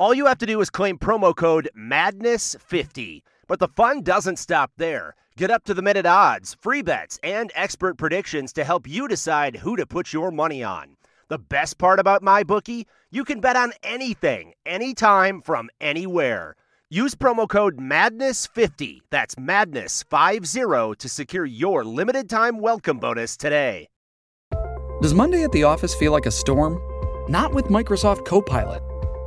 All you have to do is claim promo code MADNESS50. But the fun doesn't stop there. Get up to the minute odds, free bets, and expert predictions to help you decide who to put your money on. The best part about MyBookie, you can bet on anything, anytime, from anywhere. Use promo code MADNESS50, that's MADNESS50, to secure your limited time welcome bonus today. Does Monday at the office feel like a storm? Not with Microsoft Copilot.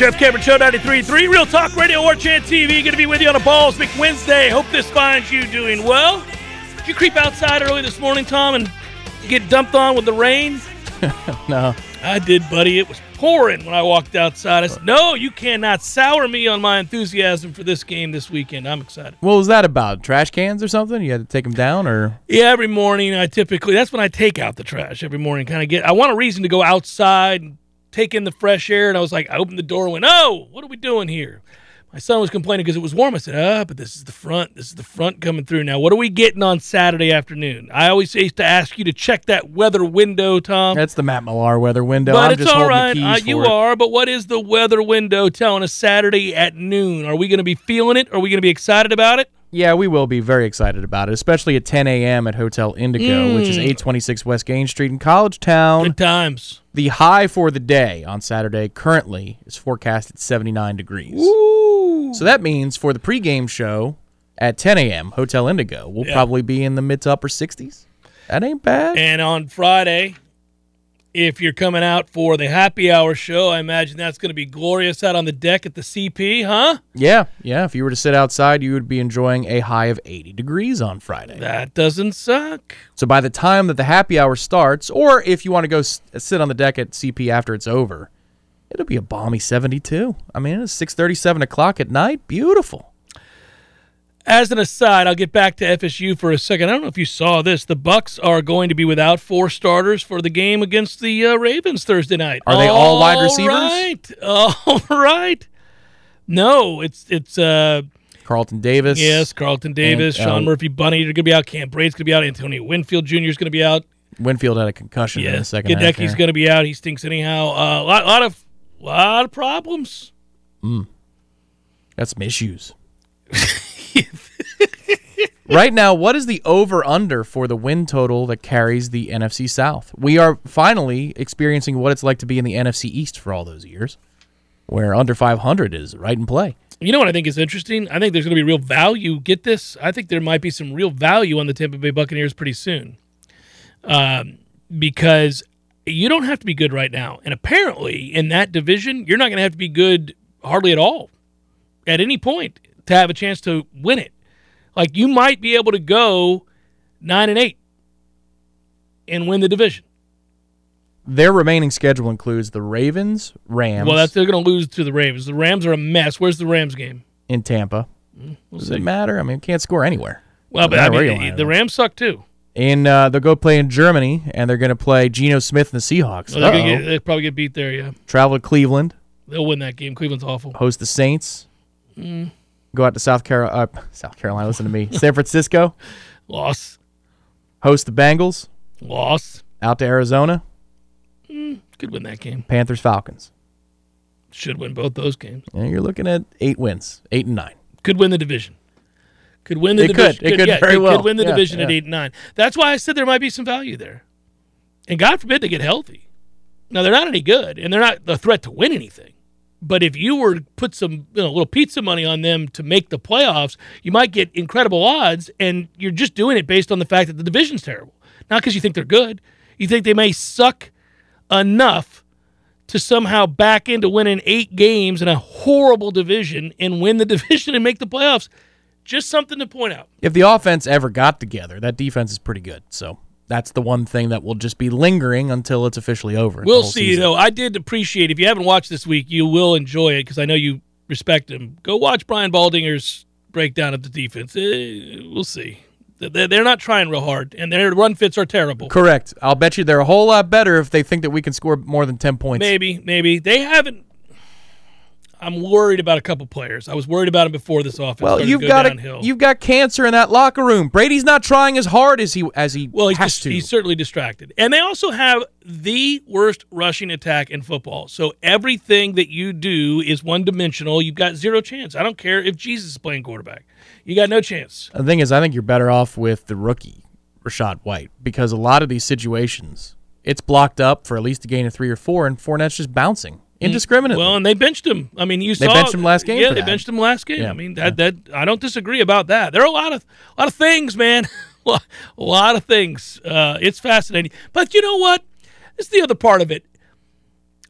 Jeff Cameron Show 93.3, Real Talk Radio, War Chant TV. Going to be with you on a Balls Big Wednesday. Hope this finds you doing well. Did you creep outside early this morning, Tom, and get dumped on with the rain? No. I did, buddy. It was pouring when I walked outside. I said, no, you cannot sour me on my enthusiasm for this game this weekend. I'm excited. What was that about? Trash cans or something? You had to take them down, or Yeah, every morning I typically that's when I take out the trash every morning. Kind of get I want a reason to go outside and take in the fresh air. And I was like, I opened the door and went, Oh, what are we doing here? My son was complaining because it was warm. I said, Ah, but this is the front. This is the front coming through now. What are we getting on Saturday afternoon? I always used to ask you to check that weather window, Tom. that's the Matt Millar weather window. but I'm it's just all right. Uh, you it. are. But what is the weather window telling us Saturday at noon? Are we going to be feeling it? Are we going to be excited about it? Yeah, we will be very excited about it, especially at 10 a.m. at Hotel Indigo, which is 826 West Gaines Street in College Town. Mm. Good times. The high for the day on Saturday currently is forecast at 79 degrees. So that means for the pregame show at 10 a.m. Hotel Indigo, we'll Yeah. probably be in the mid to upper 60s. That ain't bad. And on Friday, if you're coming out for the happy hour show, I imagine that's going to be glorious out on the deck at the CP, huh? yeah, yeah. If you were to sit outside, you would be enjoying a high of 80 degrees on Friday. That doesn't suck. So by the time that the happy hour starts, or if you want to go s- sit on the deck at CP after it's over, it'll be a balmy 72. I mean, it's 6:37 o'clock at night. Beautiful. As an aside, I'll get back to FSU for a second. I don't know if you saw this. The Bucs are going to be without four starters for the game against the uh, Ravens Thursday night. Are they all wide receivers? Right. All right. No, it's it's uh Carlton Davis. yes, Carlton Davis, And, Sean um, Murphy-Bunting are going to be out, Cam Brate's going to be out, Antonio Winfield Jr. is going to be out. Winfield had a concussion in the second half. Gadecki's there. going to be out. He stinks anyhow. A uh, lot, lot of, lot of problems. Mm. Got some issues. right now, what is the over under for the win total that carries the NFC South? We are finally experiencing what it's like to be in the NFC East for all those years, where under 500 is right in play. You know what I think is interesting? I think there's going to be real value. Get this? I think there might be some real value on the Tampa Bay Buccaneers pretty soon, um, because you don't have to be good right now, and apparently in that division, you're not going to have to be good hardly at all at any point to have a chance to win it. Like you might be able to go nine and eight and win the division. Their remaining schedule includes the Ravens, Rams, Well, that's they're going to lose to the Ravens. The Rams are a mess. Where's the Rams game? in Tampa. We'll Does see. it matter? I mean, can't score anywhere. Well, but I matter where you mean, the. Rams suck too. And uh, they'll go play in Germany, and they're going to play Geno Smith and the Seahawks. Well, they'll, get, they'll probably get beat there. Yeah, Travel to Cleveland, they'll win that game. Cleveland's awful. host the Saints. Mm. Go out to South Carolina. Uh, South Carolina. Listen to me. San Francisco. Loss, Host the Bengals. loss. Out to Arizona. Could win that game. Panthers Falcons. Should win both those games. And you're looking at eight wins, eight and nine. Could win the division. Could win the It could. division. It could yeah, very could, well. Could win the Yeah, division at eight and nine. That's why I said there might be some value there. And God forbid they get healthy. Now they're not any good, and they're not a threat to win anything. But if you were to put some you know, little pizza money on them to make the playoffs, you might get incredible odds, and you're just doing it based on the fact that the division's terrible. Not because you think they're good. You think they may suck enough to somehow back into winning eight games in a horrible division and win the division and make the playoffs. Just something to point out. If the offense ever got together, that defense is pretty good. So that's the one thing that will just be lingering until it's officially over. We'll see, season. though. I did appreciate, if you haven't watched this week, you will enjoy it because I know you respect him. Go watch Brian Baldinger's breakdown of the defense. Eh, we'll see. They're not trying real hard, and their run fits are terrible. Correct. I'll bet you they're a whole lot better if they think that we can score more than 10 points. Maybe, maybe. They haven't. I'm worried about a couple players. I was worried about him before this offense Well, you've go got a, you've got cancer in that locker room. Brady's not trying as hard as he as he Well, he's, has to. he's certainly distracted. And they also have the worst rushing attack in football. So everything that you do is one dimensional. You've got zero chance. I don't care if Jesus is playing quarterback. You got no chance. The thing is, I think you're better off with the rookie, Rachaad White, because a lot of these situations, it's blocked up for at least a gain of three or four, and Fournette's just bouncing indiscriminately. Mm, Well, and they benched him. I mean, you They saw benched him last game Yeah, they benched him last game. Yeah. I mean, that that I don't disagree about that. There are a lot of a lot of things, man. a lot of things. Uh, it's fascinating. But you know what? It's the other part of it.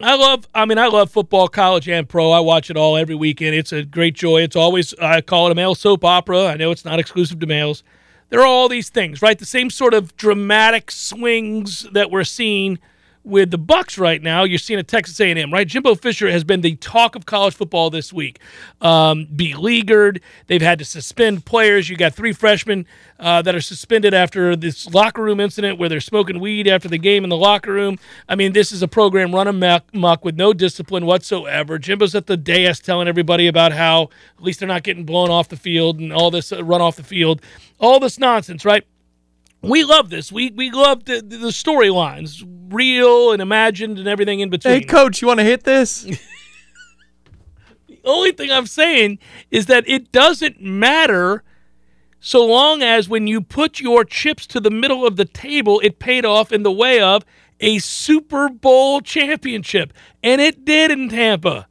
I love. I mean, I love football, college and pro. I watch it all every weekend. It's a great joy. It's always I call it a male soap opera. I know it's not exclusive to males. There are all these things, right? The same sort of dramatic swings that we're seeing with the Bucs right now. You're seeing a Texas A&M, right? Jimbo Fisher has been the talk of college football this week. Um, beleaguered. They've had to suspend players. You got three freshmen uh, that are suspended after this locker room incident where they're smoking weed after the game in the locker room. I mean, this is a program run amok with no discipline whatsoever. Jimbo's at the dais telling everybody about how at least they're not getting blown off the field and all this uh, run off the field. All this nonsense, right? We love this. We we love the, the storylines, real and imagined, and everything in between. hey, coach, you want to hit this? the only thing I'm saying is that it doesn't matter so long as when you put your chips to the middle of the table, it paid off in the way of a Super Bowl championship, and it did in Tampa.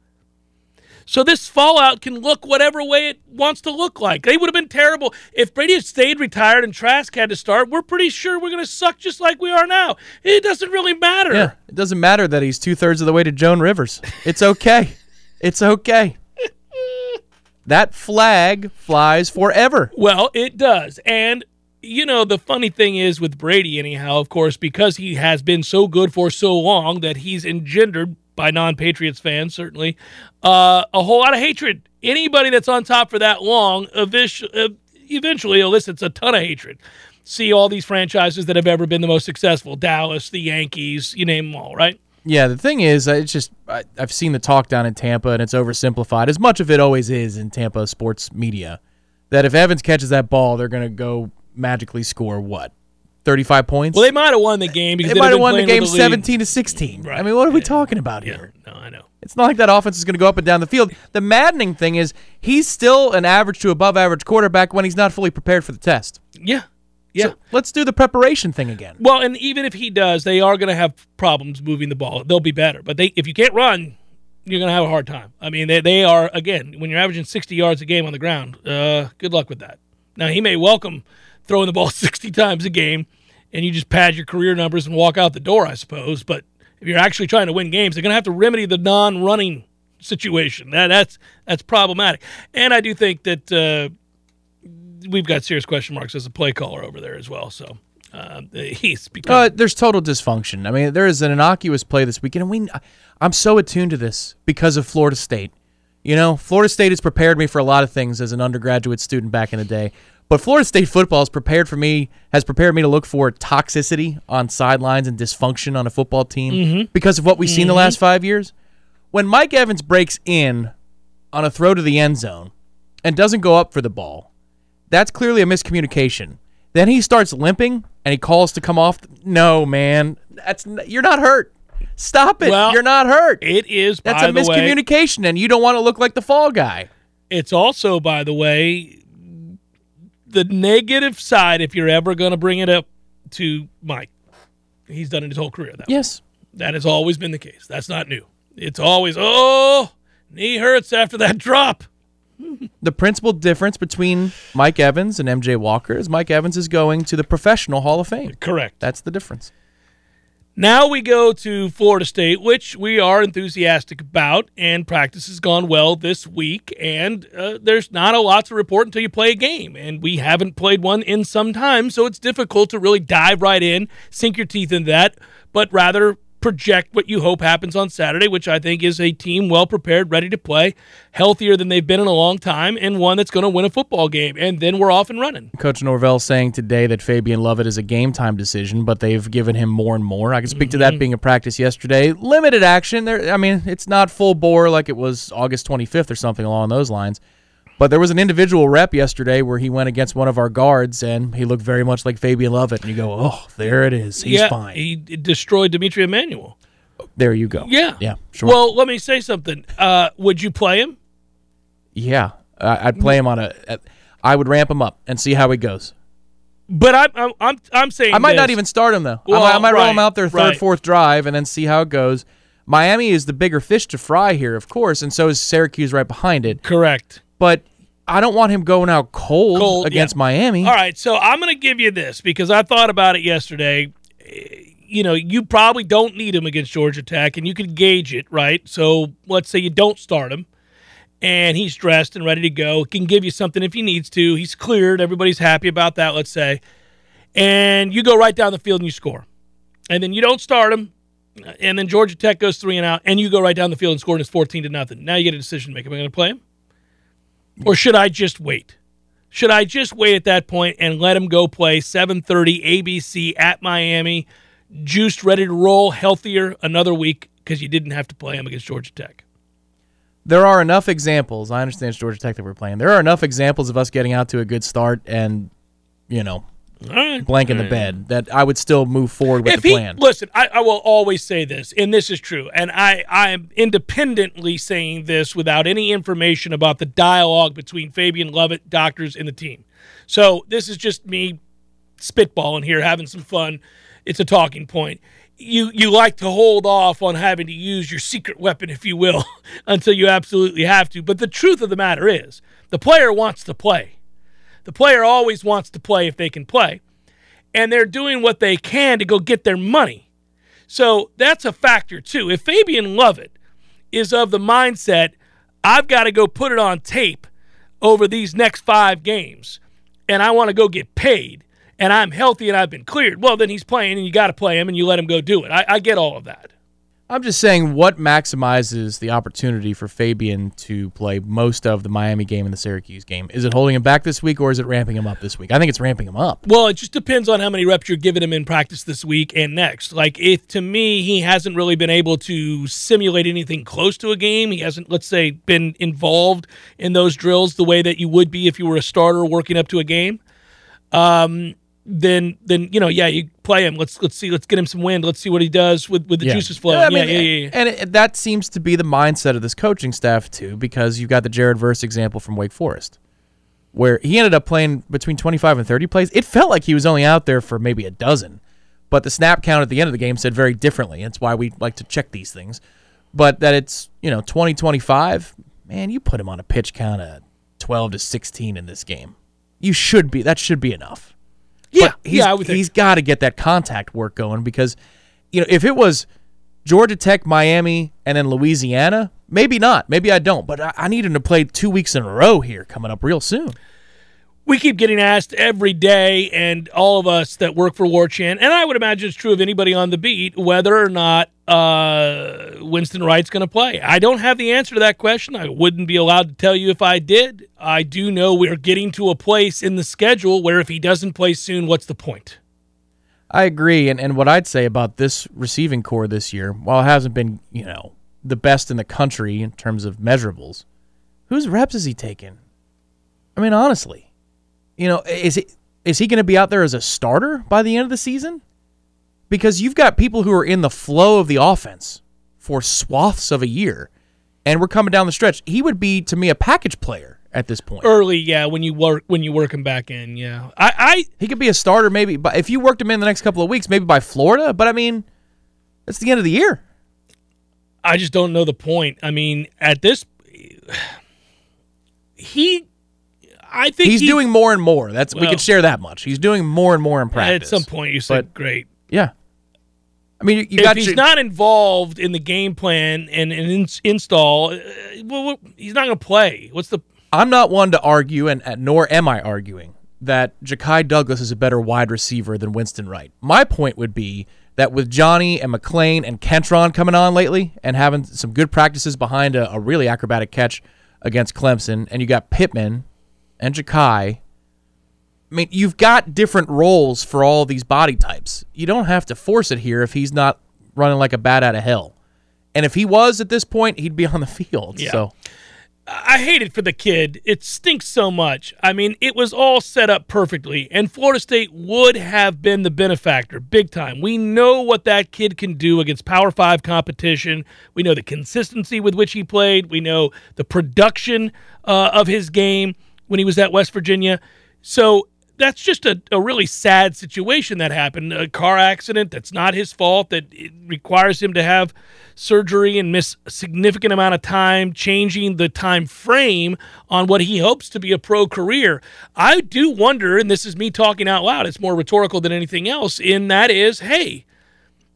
So this fallout can look whatever way it wants to look like. They would have been terrible if Brady had stayed retired and Trask had to start. We're pretty sure we're going to suck just like we are now. It doesn't really matter. yeah. It doesn't matter that he's two thirds of the way to Joan Rivers. It's okay. it's okay. That flag flies forever. Well, it does. And you know, the funny thing is with Brady, anyhow, of course, because he has been so good for so long that he's engendered by non Patriots fans, certainly, uh, a whole lot of hatred. Anybody that's on top for that long uh, eventually elicits a ton of hatred. See all these franchises that have ever been the most successful Dallas, the Yankees, you name them all, right? Yeah, the thing is, it's just I, I've seen the talk down in Tampa, and it's oversimplified as much of it always is in Tampa sports media. That if Evans catches that ball, they're going to go magically score what, thirty-five points? Well, they might have won the game because They might have won the game lead. seventeen to sixteen. I mean, what are we talking about Yeah, here? no, I know. It's not like that offense is going to go up and down the field. The maddening thing is he's still an average to above average quarterback when he's not fully prepared for the test. Yeah, yeah. So let's do the preparation thing again. Well, and even if he does, they are going to have problems moving the ball. They'll be better, but they if you can't run, you're going to have a hard time. I mean, they they are again when you're averaging 60 yards a game on the ground. Uh, good luck with that. Now he may welcome throwing the ball 60 times a game, and you just pad your career numbers and walk out the door, I suppose. But if you're actually trying to win games, they're going to have to remedy the non-running situation. That that's that's problematic. And I do think that. Uh, we've got serious question marks as a play caller over there as well. So Uh, he's become Uh, there's total dysfunction. I mean, there is an innocuous play this weekend, and we. I'm so attuned to this because of Florida State. You know, Florida State has prepared me for a lot of things as an undergraduate student back in the day. But Florida State football has prepared for me has prepared me to look for toxicity on sidelines and dysfunction on a football team mm-hmm. because of what we've seen the mm-hmm. last five years. When Mike Evans breaks in on a throw to the end zone and doesn't go up for the ball, that's clearly a miscommunication. Then he starts limping and he calls to come off. No, man, that's you're not hurt. Stop it. Well, you're not hurt. it is. That's by a the way- miscommunication, and you don't want to look like the fall guy. It's also, by the way, the negative side. If you're ever going to bring it up to Mike, he's done it his whole career. That way. Yes. That has always been the case. That's not new. It's always, oh, knee hurts after that drop. The principal difference between Mike Evans and MJ Walker is Mike Evans is going to the professional Hall of Fame. Correct. That's the difference. Now we go to Florida State, which we are enthusiastic about, and practice has gone well this week. And uh, there's not a lot to report until you play a game, and we haven't played one in some time, so it's difficult to really dive right in, sink your teeth in that, but rather project what you hope happens on Saturday, which I think is a team well prepared, ready to play, healthier than they've been in a long time, and one that's going to win a football game. And then we're off and running. Coach Norvell saying today that Fabian Lovett is a game time decision, but they've given him more and more. I can speak to Mm-hmm. that being a practice yesterday. Limited action. There, I mean, it's not full bore like it was August 25th or something along those lines. But there was an individual rep yesterday where he went against one of our guards and he looked very much like Fabian Lovett. And you go, oh, there it is. He's yeah, fine. he destroyed Dimitri Emanuel. there you go. Yeah. Yeah. Sure. Well, let me say something. Uh, would you play him? yeah. I'd play him on a. I would ramp him up and see how he goes. But I'm I'm I'm, I'm saying I might not even start him though. Well, I might, I might roll him out there third, right. fourth drive, and then see how it goes. Miami is the bigger fish to fry here, of course, and so is Syracuse right behind it. correct. But I don't want him going out cold, Cold, against yeah. Miami. All right, so I'm going to give you this because I thought about it yesterday. Eh, You know, you probably don't need him against Georgia Tech, and you can gauge it, right? So let's say you don't start him, and he's dressed and ready to go. Can give you something if he needs to. He's cleared. Everybody's happy about that. Let's say, and you go right down the field and you score, and then you don't start him, and then Georgia Tech goes three and out, and you go right down the field and score, and it's fourteen to nothing. Now you get a decision to make. Am I going to play him, or should I just wait? Should I just wait at that point and let him go play 7:30 ABC at Miami, juiced, ready to roll, healthier another week because you didn't have to play him against Georgia Tech? There are enough examples. I understand it's Georgia Tech that we're playing. There are enough examples of us getting out to a good start and, you know, right. blank in the bed that I would still move forward with if the he plan. listen, I, I will always say this, and this is true, and I I am independently saying this without any information about the dialogue between Fabian Lovett, doctors, and the team. So this is just me spitballing here, having some fun. It's a talking point. You you like to hold off on having to use your secret weapon, if you will, until you absolutely have to. But the truth of the matter is, the player wants to play. The player always wants to play if they can play and they're doing what they can to go get their money. So that's a factor too. If Fabian Lovett is of the mindset, I've got to go put it on tape over these next five games, and I want to go get paid, and I'm healthy and I've been cleared, well, then he's playing and you got to play him and you let him go do it. I, I get all of that. I'm just saying what maximizes the opportunity for Fabian to play most of the Miami game and the Syracuse game. Is it holding him back this week or is it ramping him up this week? I think it's ramping him up. Well, it just depends on how many reps you're giving him in practice this week and next. Like, if to me, he hasn't really been able to simulate anything close to a game. He hasn't, let's say, been involved in those drills the way that you would be if you were a starter working up to a game. Um, then, then you know, yeah, you play him. Let's let's see, let's get him some wind. Let's see what he does with with the juices flowing. I Yeah, mean, yeah, yeah, yeah. And it, that seems to be the mindset of this coaching staff too, because you've got the Jared Verse example from Wake Forest, where he ended up playing between 25 and 30 plays. It felt like he was only out there for maybe a dozen, but the snap count at the end of the game said very differently. That's why we like to check these things. But that it's you know 20, 25, man, you put him on a pitch count of 12 to 16 in this game. You should be. That should be enough. Yeah, But he's, yeah, I would think. he's got to get that contact work going because, you know, if it was Georgia Tech, Miami, and then Louisiana, maybe not. Maybe I don't. But I, I need him to play two weeks in a row here coming up real soon. We keep getting asked every day, and all of us that work for War Chant, and I would imagine it's true of anybody on the beat, whether or not uh, Winston Wright's going to play. I don't have the answer to that question. I wouldn't be allowed to tell you if I did. I do know we're getting to a place in the schedule where if he doesn't play soon, what's the point? I agree, and and what I'd say about this receiving corps this year, while it hasn't been you know the best in the country in terms of measurables, whose reps has he taken? I mean, honestly, you know, is he is he going to be out there as a starter by the end of the season? Because you've got people who are in the flow of the offense for swaths of a year, and we're coming down the stretch. He would be to me a package player at this point. Early, yeah, when you work when you work him back in, yeah. I, I He could be a starter maybe, but if you worked him in the next couple of weeks, maybe by Florida. But I mean, it's the end of the year. I just don't know the point. I mean, at this, he, I think He's he- doing more and more. That's we Well- could share that much. He's doing more and more in practice. At some point, you said But- great. yeah. I mean, you, you if got he's your- not involved in the game plan and, and in, install, uh, well, well, he's not going to play. What's the? I'm not one to argue, and, and nor am I arguing that Ja'Khi Douglas is a better wide receiver than Winston Wright. My point would be that with Johnny and McLean and Kentron coming on lately and having some good practices behind a, a really acrobatic catch against Clemson, and you got Pittman and Ja'Khi. I mean, you've got different roles for all these body types. You don't have to force it here if he's not running like a bat out of hell. And if he was at this point, he'd be on the field. Yeah. So I hate it for the kid. It stinks so much. I mean, it was all set up perfectly, and Florida State would have been the benefactor, big time. We know what that kid can do against Power Five competition. We know the consistency with which he played. We know the production uh, of his game when he was at West Virginia. So that's just a, a really sad situation that happened. A car accident that's not his fault, that requires him to have surgery and miss a significant amount of time, changing the time frame on what he hopes to be a pro career. I do wonder, and this is me talking out loud, it's more rhetorical than anything else, in that is, hey,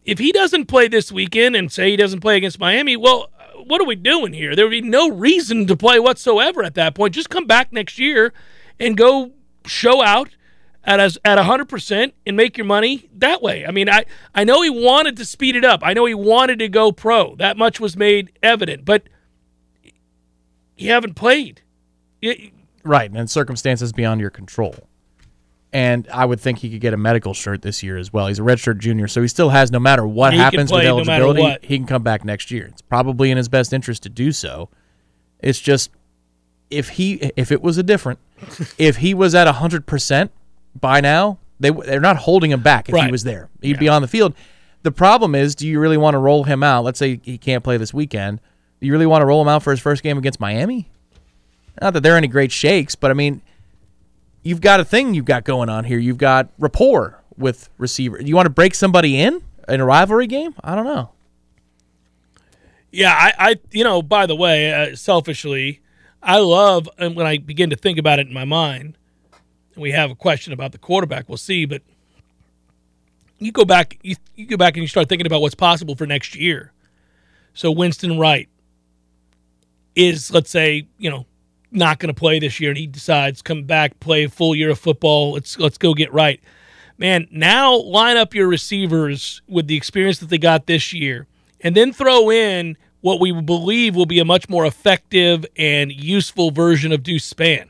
if he doesn't play this weekend and say he doesn't play against Miami, well, what are we doing here? There would be no reason to play whatsoever at that point. Just come back next year and go show out at as at hundred percent and make your money that way. I mean, I I know he wanted to speed it up. I know he wanted to go pro. That much was made evident, but you haven't played. Right, and circumstances beyond your control. And I would think he could get a medical shirt this year as well. He's a redshirt junior, so he still has no matter what He happens with no eligibility, what. he can come back next year. It's probably in his best interest to do so. It's just if he if it was a different if he was at 100% by now, they they're not holding him back if he was there. He'd be on the field. The problem is, do you really want to roll him out? Let's say he can't play this weekend. Do you really want to roll him out for his first game against Miami? Not that they're any great shakes, but I mean, you've got a thing you've got going on here. You've got rapport with receiver. You want to break somebody in in a rivalry game? I don't know. Yeah, I, I you know, by the way, uh, selfishly, I love and when I begin to think about it in my mind. We have a question about the quarterback. We'll see, but you go back, you, you go back and you start thinking about what's possible for next year. So Winston Wright is, let's say, you know, not going to play this year, and he decides come back, play full year of football. Let's let's go get right, man. Now line up your receivers with the experience that they got this year, and then throw in what we believe will be a much more effective and useful version of Deuce Spann,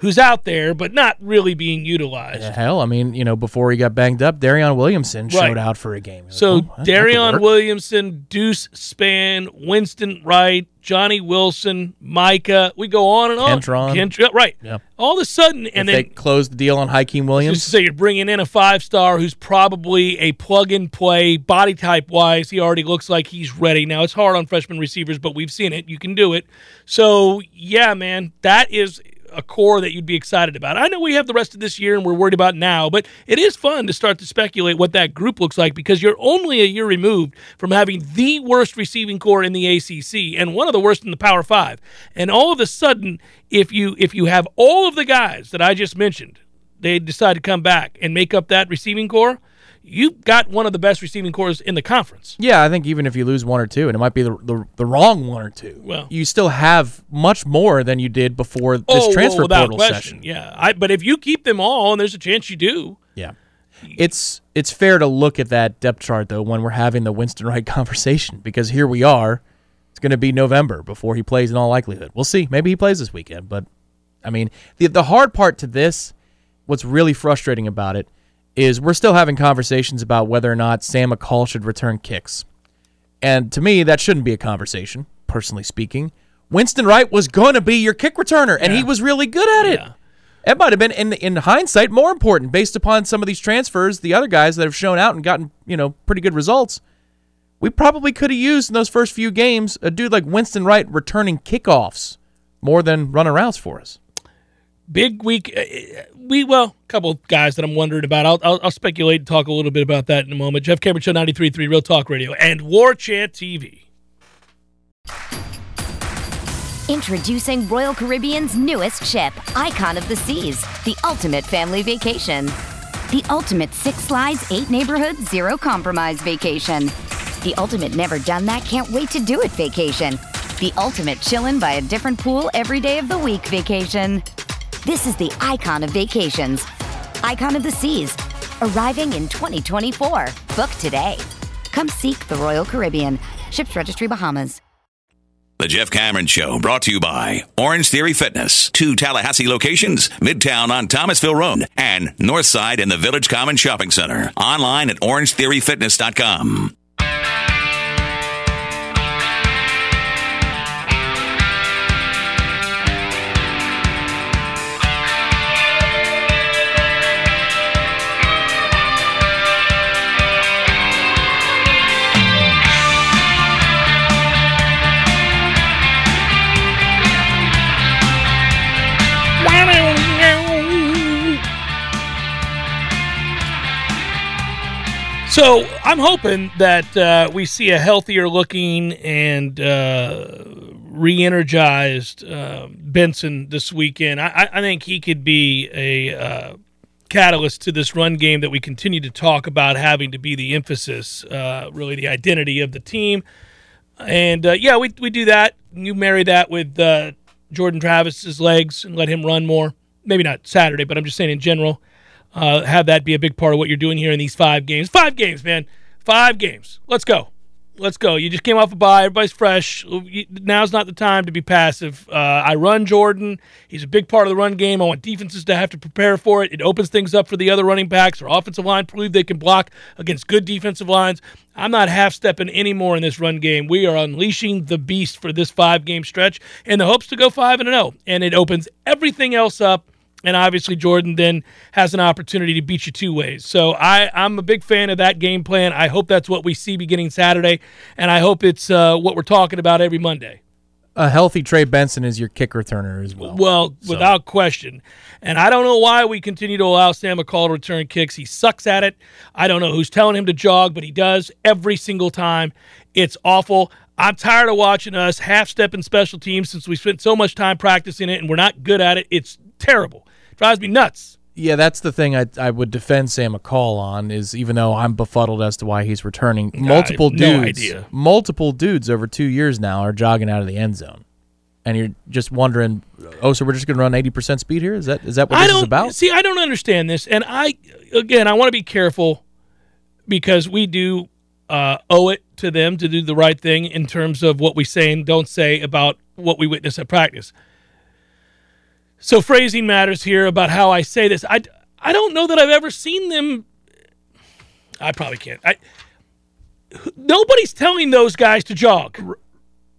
who's out there but not really being utilized. Hell, I mean, you know, before he got banged up, Darion Williamson Right. showed out for a game. So Oh, that could Darion. Williamson, Deuce Spann, Winston Wright, Johnny Wilson, Mycah. We go on and on. Kentron. Kentron, right. Yeah. All of a sudden, If and they then closed the deal on Hykeem Williams. say you're bringing in a five star who's probably a plug and play body type wise. He already looks like he's ready. Now it's hard on freshman receivers, but we've seen it. You can do it. So yeah, man, that is a corps that you'd be excited about. I know we have the rest of this year and we're worried about now, but it is fun to start to speculate what that group looks like because you're only a year removed from having the worst receiving corps in the ACC and one of the worst in the Power 5. And all of a sudden, if you if you have all of the guys that I just mentioned, they decide to come back and make up that receiving corps, you've got one of the best receiving corps in the conference. Yeah, I think even if you lose one or two, and it might be the the, the wrong one or two, Well- you still have much more than you did before this oh, transfer well, portal question. session. Yeah, I, but if you keep them all, and there's a chance you do, Yeah. It's it's fair to look at that depth chart though when we're having the Winston Wright conversation because here we are. It's going to be November before he plays in all likelihood. We'll see. Maybe he plays this weekend, but I mean, the the hard part to this, what's really frustrating about it is we're still having conversations about whether or not Sam McCall should return kicks. And to me, that shouldn't be a conversation, personally speaking. Winston Wright was going to be your kick returner, and he was really good at it. Yeah. It might have been, in in hindsight, more important based upon some of these transfers. The other guys that have shown out and gotten you know pretty good results, we probably could have used in those first few games a dude like Winston Wright returning kickoffs more than running routes for us. Big week. uh, We well, a couple guys that I'm wondering about. I'll, I'll, I'll speculate and talk a little bit about that in a moment. Jeff Cameron Show 93.3 Real Talk Radio and War Chant TV. Introducing Royal Caribbean's newest ship, Icon of the Seas, the ultimate family vacation. The ultimate six slides, eight neighborhoods, zero compromise vacation. The ultimate never done that, can't wait to do it vacation. The ultimate chillin' by a different pool every day of the week vacation. This is the icon of vacations. Icon of the Seas, arriving in 2024. Book today. Come seek the Royal Caribbean. Ships Registry Bahamas. The Jeff Cameron Show brought to you by Orange Theory Fitness. Two Tallahassee locations, Midtown on Thomasville Road and Northside in the Village Common Shopping Center. Online at orangetheoryfitness.com. So I'm hoping that uh, we see a healthier looking and uh, re-energized uh, Benson this weekend. I, I- think he could be a uh, catalyst to this run game that we continue to talk about having to be the emphasis, uh, really the identity of the team. And uh, yeah, we we do that. You marry that with Jordan Travis's legs and let him run more. Maybe not Saturday, but I'm just saying in general. Uh, have that be a big part of what you're doing here in these five games. Five games, man. Five games. Let's go. Let's go. You just came off a bye. Everybody's fresh. Now's not the time to be passive. Uh, I run Jordan. He's a big part of the run game. I want defenses to have to prepare for it. It opens things up for the other running backs or offensive line. Prove they can block against good defensive lines. I'm not half stepping anymore in this run game. We are unleashing the beast for this five game stretch in the hopes to go five and zero. And it opens everything else up and obviously Jordan then has an opportunity to beat you two ways. So I, I'm a big fan of that game plan. I hope that's what we see beginning Saturday, and I hope it's uh, what we're talking about every Monday. A healthy Trey Benson is your kick returner as well. Well, without question. And I don't know why we continue to allow Sam McCall to return kicks. He sucks at it. I don't know who's telling him to jog, but he does every single time. It's awful. I'm tired of watching us half step in special teams since we spent so much time practicing it and we're not good at it. It's terrible. Drives me nuts. Yeah, that's the thing I, I would defend Sam McCall on is even though I'm befuddled as to why he's returning, multiple no dudes, idea. multiple dudes over two years now are jogging out of the end zone, and you're just wondering, oh, so we're just going to run 80% speed here? Is that is that what I this is about? see. I don't understand this, and I again, I want to be careful because we do uh, owe it to them to do the right thing in terms of what we say and don't say about what we witness at practice. So phrasing matters here about how I say this. I I don't know that I've ever seen them. I probably can't. I nobody's telling those guys to jog.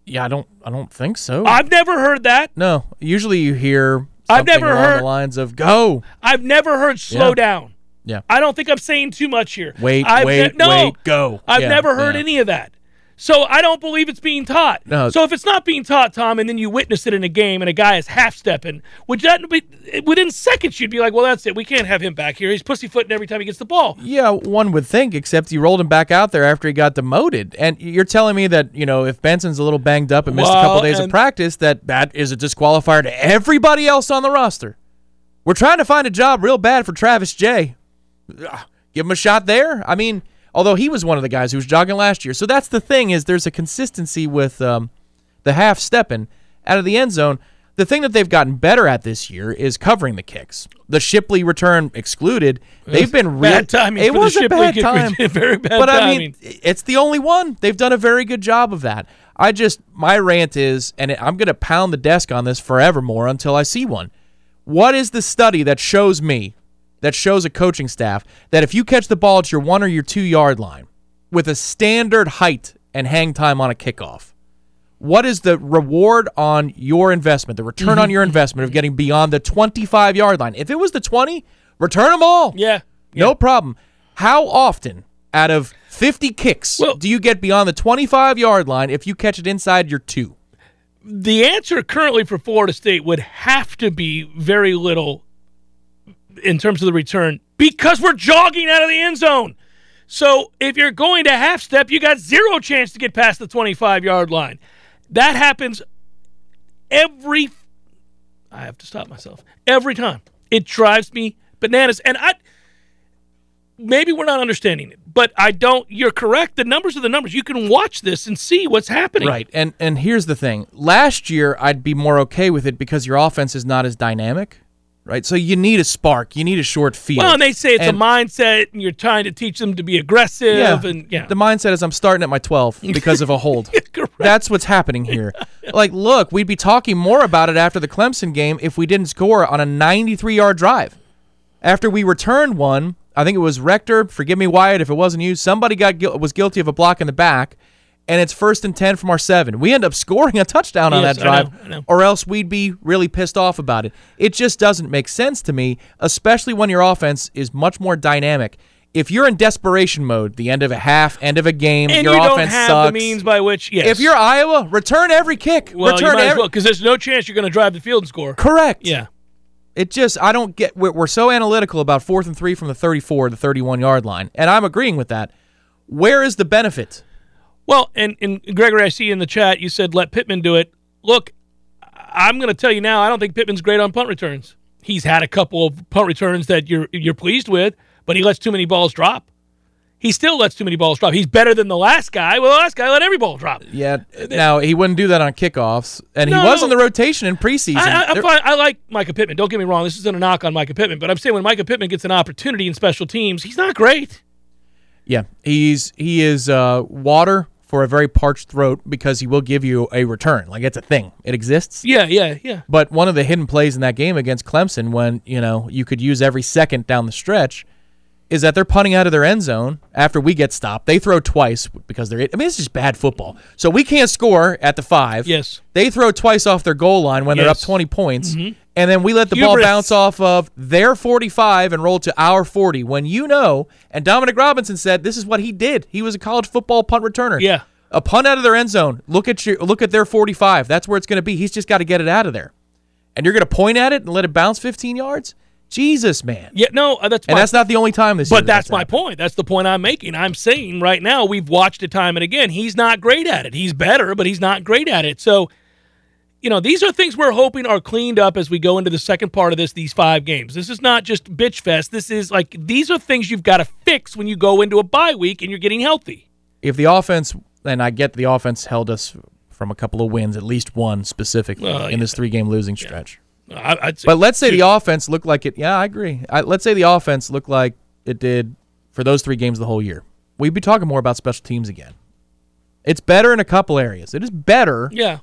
yeah, I don't I don't think so. I've never heard that. no, usually you hear I've never along heard- the lines of "Go, I've never heard slow Yeah. down. yeah, I don't think I'm saying too much here. wait, I've wait, no, wait, go." I've Yeah, never heard yeah. any of that. So I don't believe it's being taught. No. So if it's not being taught, Tom, and then you witness it in a game and a guy is half stepping, would that be within seconds you'd be like, well, that's it. We can't have him back here. He's pussyfooting every time he gets the ball. Yeah, one would think, except you rolled him back out there after he got demoted. And you're telling me that, you know, if Benson's a little banged up and missed a couple Well, days of practice, that that is a disqualifier to everybody else on the roster. We're trying to find a job real bad for Travis Jay. Give him a shot there. I mean, although he was one of the guys who was jogging last year. So that's the thing is there's a consistency with um, the half stepping out of the end zone. The thing that they've gotten better at this year is covering the kicks. The Shipley return excluded. They've been real. Bad timing It for the was a bad time. Very bad But I mean, it's the only one. They've done a very good job of that. I just my rant is, and I'm going to pound the desk on this forevermore until I see one. What is the study that shows me, that shows a coaching staff that if you catch the ball at your one or your two yard line with a standard height and hang time on a kickoff, what is the reward on your investment, the return on your mm-hmm. investment of getting beyond the 25 yard line? If it was the 20, return them all. yeah. No problem. How often out of 50 kicks Well- do you get beyond the 25 yard line if you catch it inside your two? the answer currently for Florida State would have to be very little in terms of the return because we're jogging out of the end zone. So if you're going to half step, you got zero chance to get past the 25 yard line. That happens every. I have to stop myself every time. It drives me bananas, and I. Maybe we're not understanding it, but I don't. You're correct. The numbers are the numbers. You can watch this and see what's happening. Right. And and here's the thing. Last year I'd be more okay with it because your offense is not as dynamic. Right? So you need a spark. You need a short field. Well, and they say it's And- a mindset, and you're trying to teach them to be aggressive, yeah, and yeah, The mindset is I'm starting at my 12 because of a hold. That's what's happening here. Like, look, we'd be talking more about it after the Clemson game if we didn't score on a 93 yard drive. After we returned one, I think it was Rector. Forgive me, Wyatt, if it wasn't you. Somebody got was guilty of a block in the back, and it's first and ten from our seven. We end up scoring a touchdown on Yes, that I know, drive, I know. or else we'd be really pissed off about it. It just doesn't make sense to me, especially when your offense is much more dynamic. If you're in desperation mode, the end of a half, end of a game, and your you don't offense have sucks. the means by which, yes. If you're Iowa, return every kick. well, return you might as every. well because there's no chance you're going to drive the field and score. Correct. Yeah, It just I don't get we're, we're so analytical about fourth and three from the 34 the 31 yard line, and I'm agreeing with that. Where is the benefit? Well, and and Gregory, I see in the chat you said let Pittman do it. Look, I'm going to tell you now. I don't think Pittman's great on punt returns. He's had a couple of punt returns that you're you're pleased with, but he lets too many balls drop. He still lets too many balls drop. He's better than the last guy. Well, the last guy let every ball drop. Yeah. Now he wouldn't do that on kickoffs, and he No. was in the rotation in preseason. I, I, fine. I like Mycah Pittman. Don't get me wrong. This isn't a knock on Mycah Pittman, but I'm saying when Mycah Pittman gets an opportunity in special teams, he's not great. Yeah, he's he is uh, water for a very parched throat because he will give you a return. Like it's a thing. It exists. Yeah, yeah, yeah. But one of the hidden plays in that game against Clemson, when you know you could use every second down the stretch, is that they're punting out of their end zone after we get stopped. They throw twice because they're. I mean, it's just bad football. So we can't score at the five. Yes. They throw twice off their goal line when they're up Yes. Mm-hmm. And then we let the ball bounce off of their forty-five and roll to our forty. When you know, and Dominic Robinson said this is what he did. He was a college football punt returner. Yeah. A punt out of their end zone. Look at your look at their 45. That's where it's going to be. He's just got to get it out of there. And you're going to point at it and let it bounce 15 yards? Jesus, man. Yeah, no, uh, that's And my that's not the only time this year. But that's my happened. point. That's the point I'm making. I'm saying right now we've watched it time and again. He's not great at it. He's better, but he's not great at it. So, you know, these are things we're hoping are cleaned up as we go into the second part of this these five games. This is not just bitch fest. This is like these are things you've got to fix when you go into a bye week and you're getting healthy. If the offense, and I get the offense held us from a couple of wins, at least one specifically Well, in this three game losing stretch. I, I'd say, But let's say the offense looked like it. Yeah, I agree. I, let's say the offense looked like it did for those three games the whole year. We'd be talking more about special teams again. It's better in a couple areas. It is better, yeah.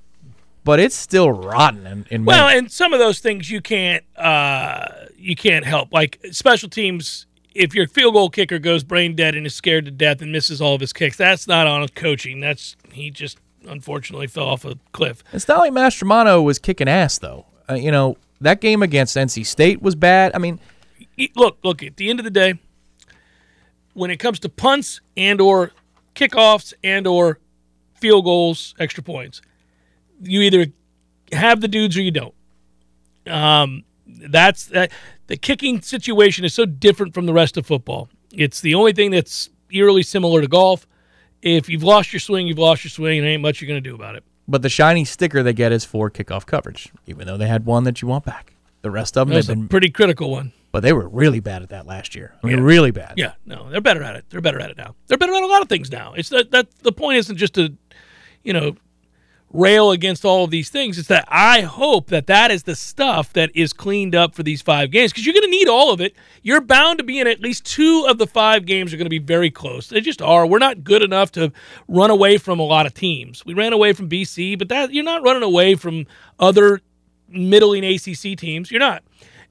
But it's still rotten in, in Well, many. and some of those things you can't uh, you can't help. Like special teams, if your field goal kicker goes brain dead and is scared to death and misses all of his kicks, that's not on coaching. That's he just unfortunately fell off a cliff. It's not like Mastromanno was kicking ass though. Uh, you know that game against NC State was bad. I mean, Look, look. At the end of the day, when it comes to punts and or kickoffs and or field goals, extra points, you either have the dudes or you don't. Um, that's that. The kicking situation is so different from the rest of football. It's the only thing that's eerily similar to golf. If you've lost your swing, you've lost your swing, and ain't much you're going to do about it. but the shiny sticker they get is for kickoff coverage, even though they had one that you want back. The rest of them, a been pretty critical one. But they were really bad at that last year. I mean, Yeah. really bad. Yeah, no, they're better at it. They're better at it now. They're better at a lot of things now. It's that that the point isn't just to, you know, rail against all of these things. It's that I hope that that is the stuff that is cleaned up for these five games because you're going to need all of it. You're bound to be in at least two of the five games are going to be very close. They just are. We're not good enough to run away from a lot of teams. We ran away from BC, but that you're not running away from other middling ACC teams. You're not.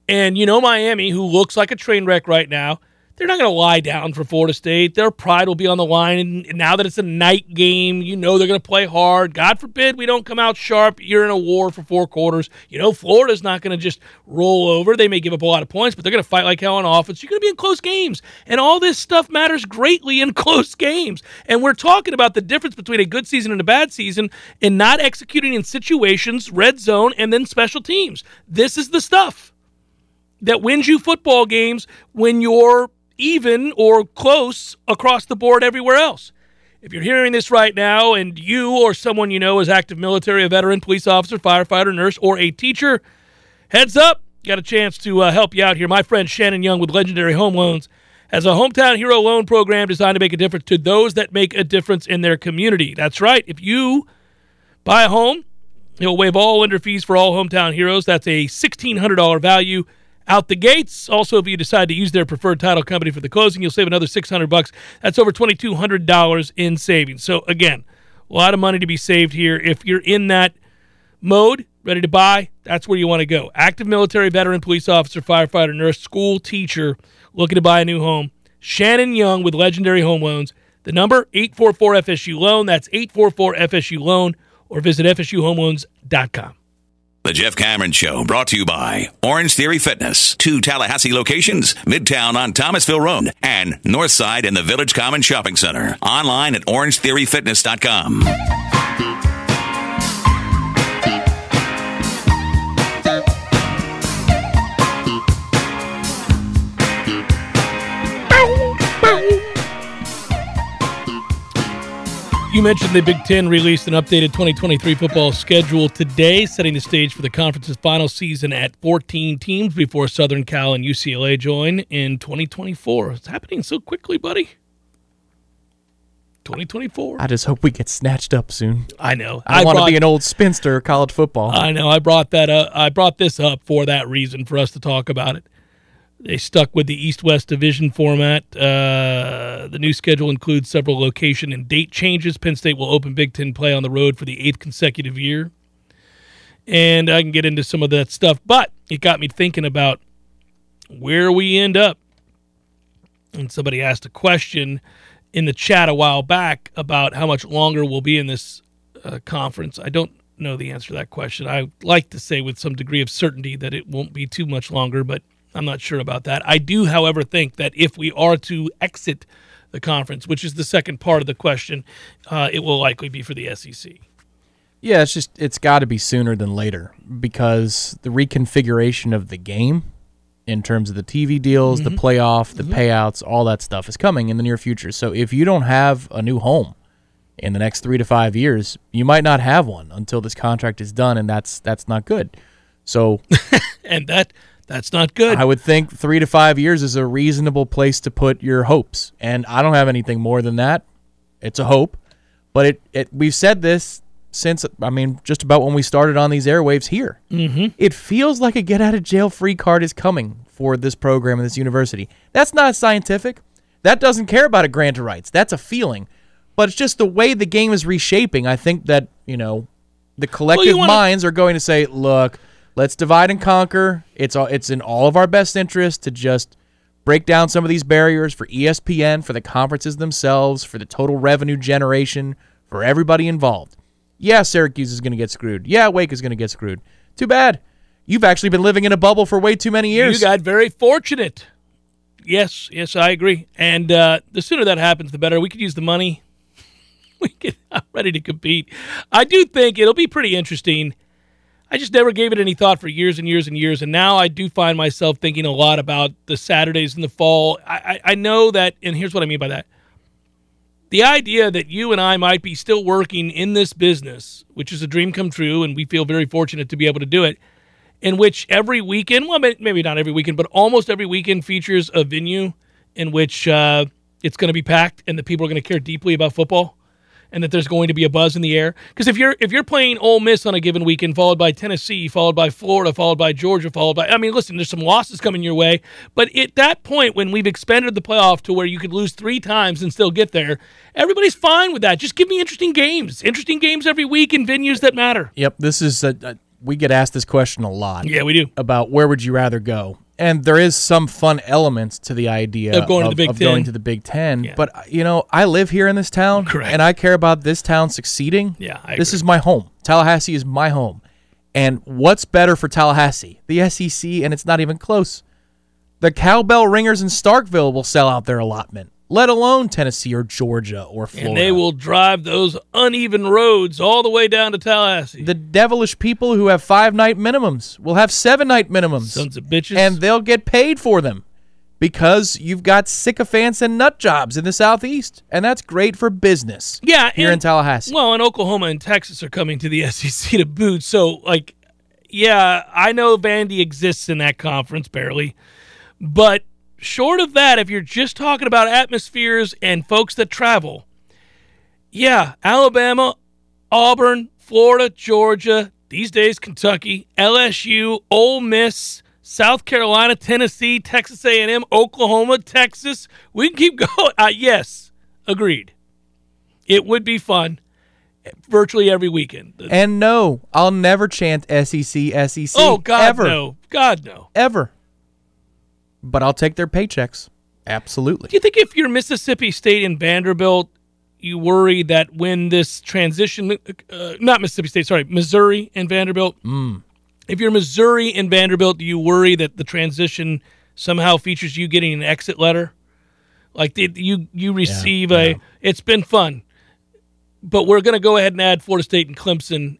And you know Miami, who looks like a train wreck right now, they're not going to lie down for Florida State. Their pride will be on the line. And now that it's a night game, you know they're going to play hard. God forbid we don't come out sharp. You're in a war for four quarters. You know Florida's not going to just roll over. They may give up a lot of points, but they're going to fight like hell on offense. You're going to be in close games. And all this stuff matters greatly in close games. And we're talking about the difference between a good season and a bad season and not executing in situations, red zone, and then special teams. This is the stuff that wins you football games when you're even or close across the board everywhere else. If you're hearing this right now and you or someone you know is active military, a veteran, police officer, firefighter, nurse, or a teacher, heads up, got a chance to uh, help you out here. My friend Shannon Young with Legendary Home Loans has a hometown hero loan program designed to make a difference to those that make a difference in their community. That's right. If you buy a home, he'll waive all lender fees for all hometown heroes. That's a $1,600 value out the gates. Also, if you decide to use their preferred title company for the closing, you'll save another 600 bucks. That's over $2,200 in savings. So again, a lot of money to be saved here. If you're in that mode, ready to buy, that's where you want to go. Active military, veteran, police officer, firefighter, nurse, school teacher, looking to buy a new home. Shannon Young with Legendary Home Loans. The number 844 FSU loan. That's 844 FSU loan or visit fsuhomeloans.com. The Jeff Cameron Show brought to you by Orange Theory Fitness. Two Tallahassee locations, Midtown on Thomasville Road and Northside in the Village Common Shopping Center. Online at orangetheoryfitness.com. You mentioned the Big Ten released an updated 2023 football schedule today, setting the stage for the conference's final season at 14 teams before Southern Cal and UCLA join in 2024. It's happening so quickly, buddy. 2024. I just hope we get snatched up soon. I know. I, want to be an old spinster college football. I know. I brought that up. I brought this up for that reason for us to talk about it. They stuck with the East-West division format. Uh, the new schedule includes several location and date changes. Penn State will open Big Ten play on the road for the eighth consecutive year, and I can get into some of that stuff. But it got me thinking about where we end up. And somebody asked a question in the chat a while back about how much longer we'll be in this uh, conference. I don't know the answer to that question. I like to say with some degree of certainty that it won't be too much longer, but I'm not sure about that. I do, however, think that if we are to exit the conference, which is the second part of the question, uh, it will likely be for the SEC. Yeah, it's just it's got to be sooner than later because the reconfiguration of the game in terms of the TV deals, the playoff, the payouts, all that stuff is coming in the near future. So if you don't have a new home in the next 3 to 5 years, you might not have one until this contract is done and that's that's not good. So And that that's not good. I would think 3 to 5 years is a reasonable place to put your hopes. And I don't have anything more than that. It's a hope, but it, it we've said this since I mean just about when we started on these airwaves here. Mm-hmm. It feels like a get out of jail free card is coming for this program and this university. That's not scientific. That doesn't care about a grant of rights. That's a feeling. But it's just the way the game is reshaping. I think that you know the collective wanna- minds are going to say, "Look, let's divide and conquer. It's all, it's in all of our best interest to just break down some of these barriers for ESPN, for the conferences themselves, for the total revenue generation, for everybody involved. Yeah, Syracuse is going to get screwed. Yeah, Wake is going to get screwed. Too bad. You've actually been living in a bubble for way too many years. You got very fortunate. Yes, yes, I agree. And uh, the sooner that happens, the better. We could use the money. We get ready to compete. I do think it'll be pretty interesting. I just never gave it any thought for years and years and years, and now I do find myself thinking a lot about the Saturdays in the fall. I, I, I know that, and here's what I mean by that: the idea that you and I might be still working in this business, which is a dream come true, and we feel very fortunate to be able to do it in which every weekend, well, maybe not every weekend, but almost every weekend features a venue in which uh, it's going to be packed and the people are going to care deeply about football and that there's going to be a buzz in the air. Because if you're if you're playing Ole Miss on a given weekend, followed by Tennessee, followed by Florida, followed by Georgia, followed by I mean, listen, there's some losses coming your way, but at that point when we've expanded the playoff to where you could lose three times and still get there, everybody's fine with that. Just give me interesting games, interesting games every week in venues that matter. Yep, this is a, a, we get asked this question a lot. Yeah, we do. about where would you rather go and there is some fun elements to the idea Of going to the Big of going Ten. to the Big Ten. Yeah. But you know, I live here in this town, Correct. and I care about this town succeeding. Yeah, this is my home. Tallahassee is my home, and what's better for Tallahassee? The SEC, and it's not even close. The cowbell ringers in Starkville will sell out their allotment, let alone Tennessee or Georgia or Florida. And they will drive those uneven roads all the way down to Tallahassee. The devilish people who have five night minimums will have seven night minimums. Sons of bitches. and they'll get paid for them because you've got sycophants and nut jobs in the southeast, and that's great for business. yeah, here in Tallahassee. Well, and Oklahoma and Texas are coming to the SEC to boot. So, like, yeah, I know Vandy exists in that conference barely, but short of that, if you're just talking about atmospheres and folks that travel, yeah, Alabama, Auburn, Florida, Georgia, these days Kentucky, LSU, Ole Miss, South Carolina, Tennessee, Texas A&M, Oklahoma, Texas. We can keep going. Uh, yes, agreed. It would be fun virtually every weekend. and no, I'll never chant SEC, SEC. oh God, ever, no, God no. ever. But I'll take their paychecks. Absolutely. Do you think if you're Mississippi State and Vanderbilt, you worry that when this transition, uh, not Mississippi State, sorry, Missouri and Vanderbilt, Mm. if you're Missouri and Vanderbilt, do you worry that the transition somehow features you getting an exit letter? Like the, you, you receive a. It's been fun, but we're going to go ahead and add Florida State and Clemson,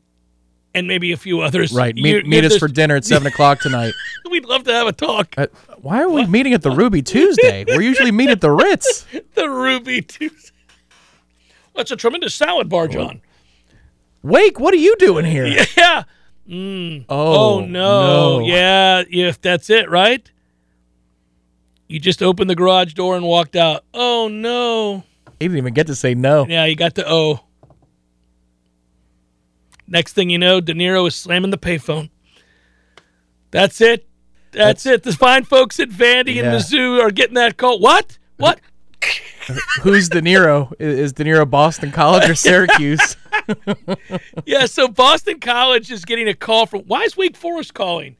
and maybe a few others. Right. Meet, meet us for dinner at seven o'clock tonight. We'd love to have a talk. Uh, why are we meeting at the Ruby Tuesday? We usually meet at the Ritz. the Ruby Tuesday. That's a tremendous salad bar, John. Wake, what are you doing here? Yeah. Oh, Oh, no. Yeah, if that's it, right? You just opened the garage door and walked out. Oh no. He didn't even get to say no. Yeah, you got the O. Next thing you know, De Niro is slamming the payphone. That's it. That's, it. The fine folks at Vandy and Yeah. Mizzou are getting that call. What? What? Who's De Niro? Is De Niro Boston College or Syracuse? Yeah, so Boston College is getting a call from. Why is Wake Forest calling?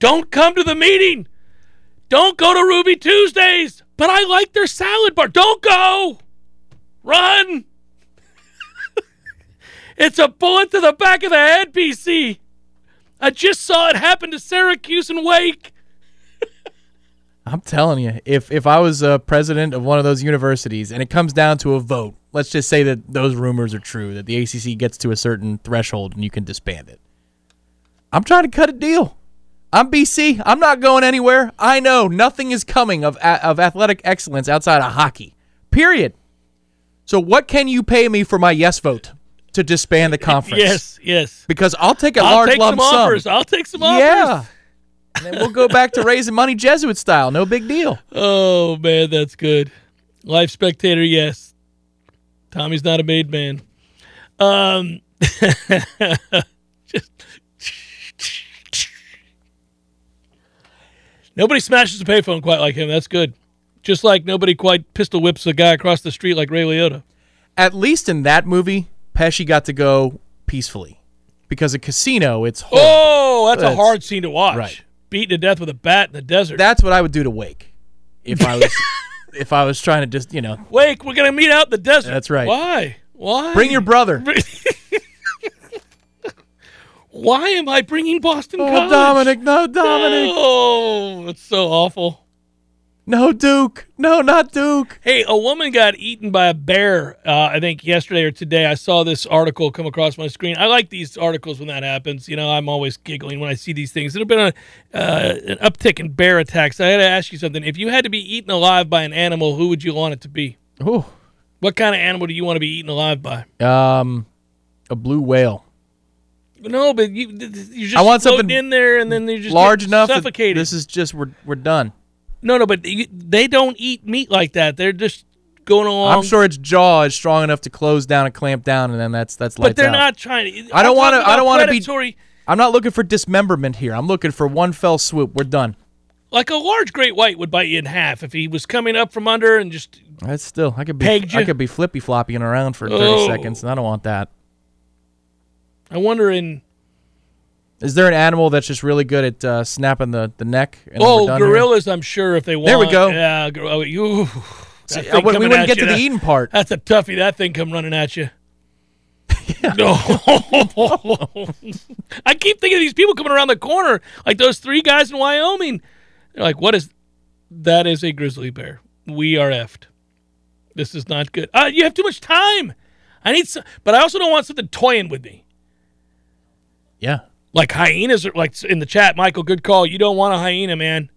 Don't come to the meeting. Don't go to Ruby Tuesdays. But I like their salad bar. Don't go. Run. It's a bullet to the back of the head, BC. I just saw it happen to Syracuse and Wake. I'm telling you, if if I was a president of one of those universities and it comes down to a vote, let's just say that those rumors are true, that the ACC gets to a certain threshold and you can disband it. I'm trying to cut a deal. I'm BC. I'm not going anywhere. I know nothing is coming of of athletic excellence outside of hockey. Period. So what can you pay me for my yes vote to disband the conference? Yes, yes. Because I'll take a I'll large take lump some sum. offers. I'll take some offers. Yeah. and then we'll go back to raising money Jesuit style. No big deal. Oh man, that's good. Life spectator, yes. Tommy's not a made man. Um, just nobody smashes a payphone quite like him. That's good. Just like nobody quite pistol whips a guy across the street like Ray Liotta. At least in that movie, Pesci got to go peacefully. Because a casino, it's oh, horrible. Oh, that's a That's- hard scene to watch. right. Beaten to death with a bat in the desert. That's what I would do to Wake. If I was if I was trying to just, you know, Wake, we're gonna meet out in the desert. That's right. Why? Why? bring your brother. Why am I bringing Boston Oh, College? Dominic, no Dominic. Oh, it's so awful. No Duke. No, not Duke. Hey, a woman got eaten by a bear. Uh, I think yesterday or today. I saw this article come across my screen. I like these articles when that happens. You know, I'm always giggling when I see these things. There's been a, uh, an uptick in bear attacks. I had to ask you something. If you had to be eaten alive by an animal, who would you want it to be? Oh. What kind of animal do you want to be eaten alive by? Um a blue whale. No, but you, you're just I want something in there, and then they just Large enough suffocated. this is just we're we're done. No, no, but you, they don't eat meat like that. They're just going along. I'm sure its jaw is strong enough to close down and clamp down, and then that's that's but they're out. not trying to. I don't wanna- I don't wanna be- predatory. I'm not looking for dismemberment here. I'm looking for one fell swoop. We're done. Like a large great white would bite you in half if he was coming up from under and just. That's still I could be I could be flippy flopping around for 30 Oh. seconds, and I don't want that. I wonder in. Is there an animal that's just really good at uh, snapping the, the neck? And Oh, done here? gorillas! I'm sure if they want. There we go. Yeah, oh, you. See, we wouldn't get you, to the eating part. That's a toughie. That thing come running at you. No, I keep thinking of these people coming around the corner, like those three guys in Wyoming. They're like, "What is that? Is a grizzly bear? We are effed. This is not good. Uh, you have too much time. I need some, but I also don't want something toying with me, Yeah. Like hyenas. Are like in the chat, Michael. Good call. You don't want a hyena, man.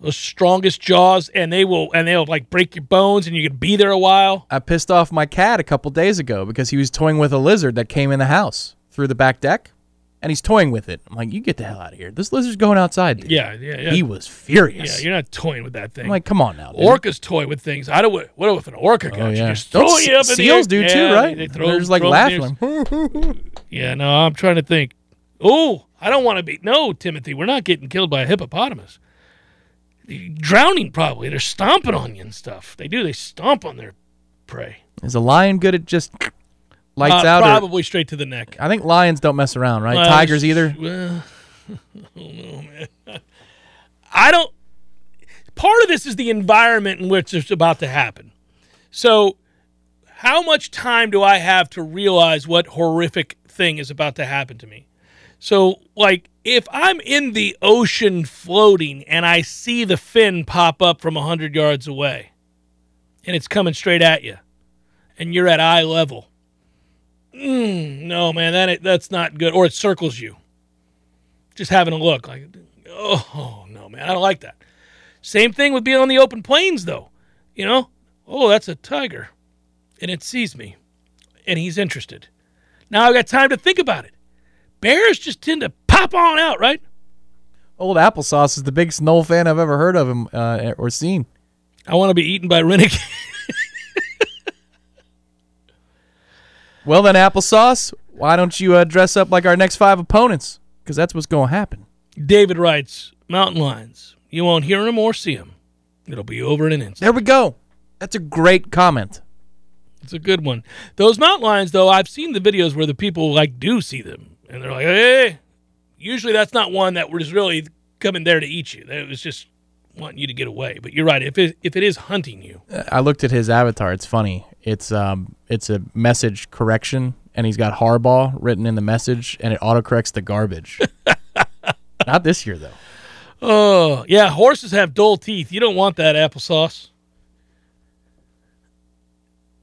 Those strongest jaws, and they will, and they'll like break your bones, and you could be there a while. I pissed off my cat a couple days ago because he was toying with a lizard that came in the house through the back deck, and he's toying with it. I'm like, you get the hell out of here. This lizard's going outside. Dude. Yeah, yeah, yeah. He was furious. Yeah, you're not toying with that thing. I'm like, come on now. Dude. Orcas toy with things. I don't. What if an orca oh, got Oh, you? yeah. Just throwing Don't you up in the seals do too, Yeah, right? They, throw, They're just like laughing. Yeah, no, I'm trying to think. Oh, I don't want to be. No, Timothy, we're not getting killed by a hippopotamus. Drowning, probably. They're stomping on you and stuff. They do. They stomp on their prey. Is a lion good at just lights Uh, out? Or, Probably straight to the neck. I think lions don't mess around, right? Tigers either. Well, I don't know, man. I don't. Part of this is the environment in which it's about to happen. So, how much time do I have to realize what horrific thing is about to happen to me? So, like, if I'm in the ocean floating and I see the fin pop up from 100 yards away and it's coming straight at you and you're at eye level, mm, no, man, that that's not good. Or it circles you. Just having a look, like, oh no, man, I don't like that. Same thing with being on the open plains, though. You know, oh, that's a tiger, and it sees me, and he's interested. Now I've got time to think about it. Bears just tend to pop on out, right? Old applesauce is the biggest Nole fan I've ever heard of him uh, or seen. I want to be eaten by renegade. Well then, applesauce. Why don't you uh, dress up like our next five opponents? Because that's what's going to happen. David writes, "Mountain lions. You won't hear them or see them. It'll be over in an instant." There we go. That's a great comment. It's a good one. Those mountain lions, though, I've seen the videos where the people like do see them, and they're like, "Hey." Usually, that's not one that was really coming there to eat you. That was just wanting you to get away. But you're right. If it if it is hunting you, I looked at his avatar. It's funny. It's um, it's a message correction, and he's got Harbaugh written in the message, and it autocorrects the garbage. Not this year though. oh yeah, horses have dull teeth. You don't want that applesauce.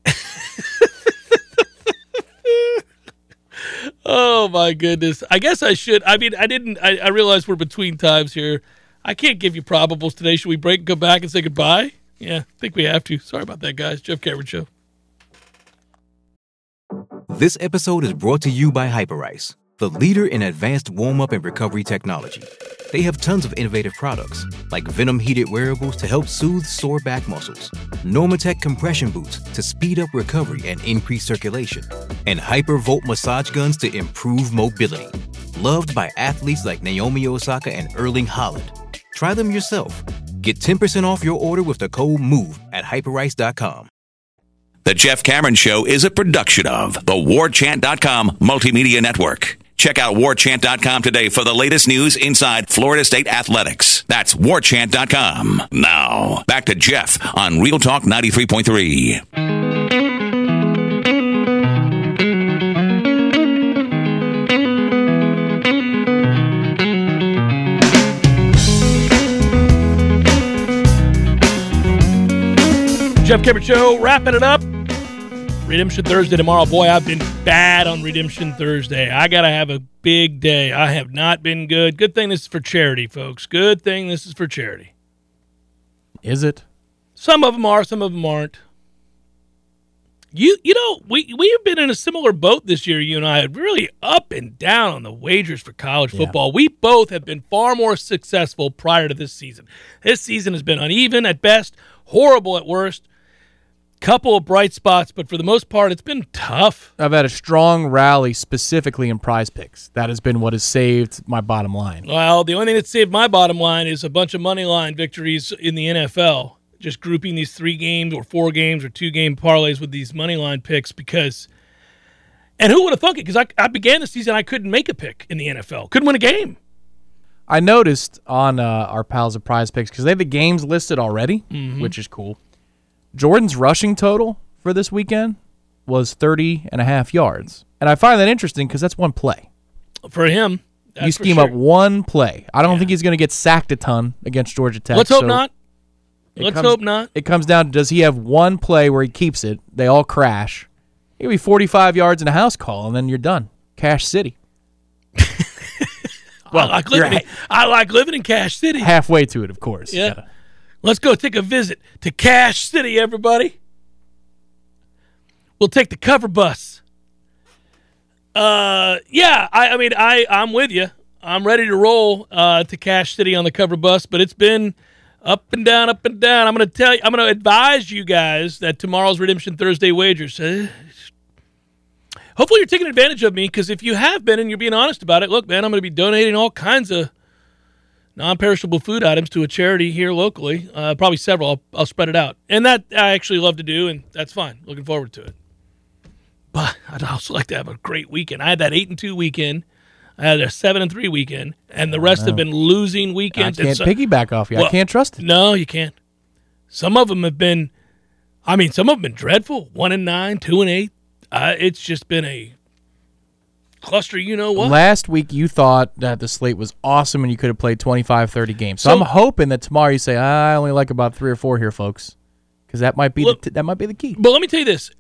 oh my goodness! I guess I should. I mean, I didn't. I, I realize we're between times here. I can't give you probables today. Should we break and come back and say goodbye? Yeah, I think we have to. Sorry about that, guys. Jeff Cameron Show. This episode is brought to you by Hyperice, the leader in advanced warm up and recovery technology. They have tons of innovative products, like Venom heated wearables to help soothe sore back muscles, Normatec compression boots to speed up recovery and increase circulation, and Hypervolt massage guns to improve mobility. Loved by athletes like Naomi Osaka and Erling Haaland. Try them yourself. Get 10% off your order with the code MOVE at hyperice.com. The Jeff Cameron Show is a production of the WarChant.com Multimedia Network. Check out WarChant.com today for the latest news inside Florida State athletics. That's WarChant.com. Now, back to Jeff on Real Talk 93.3. Jeff Cameron Show, wrapping it up. Redemption Thursday tomorrow. Boy, I've been bad on Redemption Thursday. I got to have a big day. I have not been good. Good thing this is for charity, folks. Good thing this is for charity. Is it? Some of them are, some of them aren't. You you know we we have been in a similar boat this year. You and I really up and down on the wagers for college football. We both have been far more successful prior to this season. This season has been uneven at best, horrible at worst. Couple of bright spots, but for the most part, it's been tough. I've had a strong rally specifically in prize picks. That has been what has saved my bottom line. Well, the only thing that saved my bottom line is a bunch of money line victories in the NFL. Just grouping these three games or four games or two game parlays with these money line picks because, and who would have thunk it? Because I, I began the season, I couldn't make a pick in the NFL, couldn't win a game. I noticed on uh, our pals of prize picks because they have the games listed already, Mm-hmm. which is cool. Jordan's rushing total for this weekend was 30 and a half yards. And I find that interesting because that's one play. For him, you scheme sure. up one play. I don't think he's going to get sacked a ton against Georgia Tech. Let's hope so not. Let's comes- hope not. It comes down to does he have one play where he keeps it? They all crash. It'll be 45 yards and a house call, and then you're done. Cash City. Well, I like living. In, I like living in Cash City. Halfway to it, of course. You Yeah. Let's go take a visit to Cash City, everybody. We'll take the cover bus. Uh, yeah, I, I mean, I, I'm with you. I'm ready to roll uh, to Cash City on the cover bus, but it's been up and down, up and down. I'm going to tell you, I'm going to advise you guys that tomorrow's Redemption Thursday wagers. Uh, hopefully, you're taking advantage of me because if you have been and you're being honest about it, look, man, I'm going to be donating all kinds of non-perishable food items to a charity here locally. Uh, probably several. I'll, I'll spread it out, and that I actually love to do, and that's fine. Looking forward to it. But I'd also like to have a great weekend. I had that eight and two weekend. I had a seven and three weekend, and the rest have been losing weekends. and can't so- piggyback off you. I can't trust it. No, you can't. Some of them have been. I mean, some of them have been dreadful. One and nine, two and eight. Uh, it's just been a cluster. You know what? Last week you thought that the slate was awesome and you could have played 25, 30 games. So, So- I'm hoping that tomorrow you say, I only like about three or four here, folks. Because that might be Look- the t- that might be the key. But let me tell you this.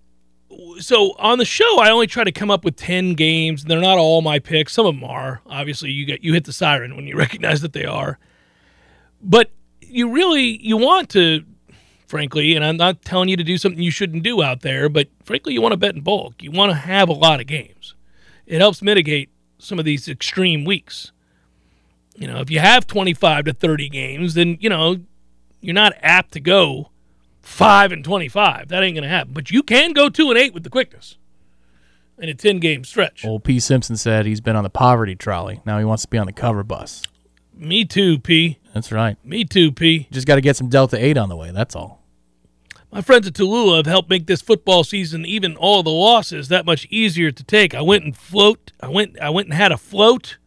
So on the show, I only try to come up with ten games. They're not all my picks. Some of them are. Obviously, you get you hit the siren when you recognize that they are. But you really you want to, frankly, and I'm not telling you to do something you shouldn't do out there. But frankly, you want to bet in bulk. You want to have a lot of games. It helps mitigate some of these extreme weeks. You know, if you have 25 to 30 games, then you know you're not apt to go five and twenty-five. That ain't gonna happen. But you can go two and eight with the quickness in a ten-game stretch. Old P. Simpson said he's been on the poverty trolley. Now he wants to be on the cover bus. Me too, P. That's right. Me too, P. Just got to get some Delta 8 on the way. That's all. My friends at Tallulah have helped make this football season, even all the losses, that much easier to take. I went and float. I went. I went and had a float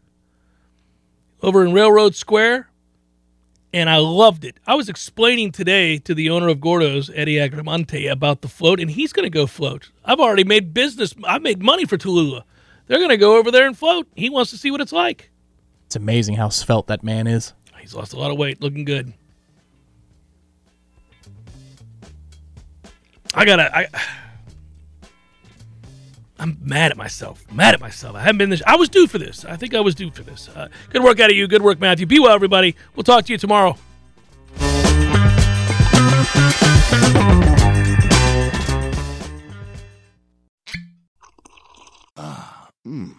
over in Railroad Square, and I loved it. I was explaining today to the owner of Gordo's, Eddie Agramonte, about the float, and he's going to go float. I've already made business. I made money for Tallulah. They're going to go over there and float. He wants to see what it's like. It's amazing how svelte that man is. He's lost a lot of weight, looking good. I gotta. I, I'm mad at myself. Mad at myself. I haven't been this. I was due for this. I think I was due for this. Uh, good work out of you. Good work, Matthew. Be well, everybody. We'll talk to you tomorrow. Ah, Mmm.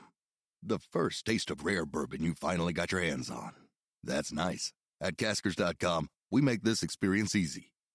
The first taste of rare bourbon you finally got your hands on. That's nice. At Caskers.com, we make this experience easy.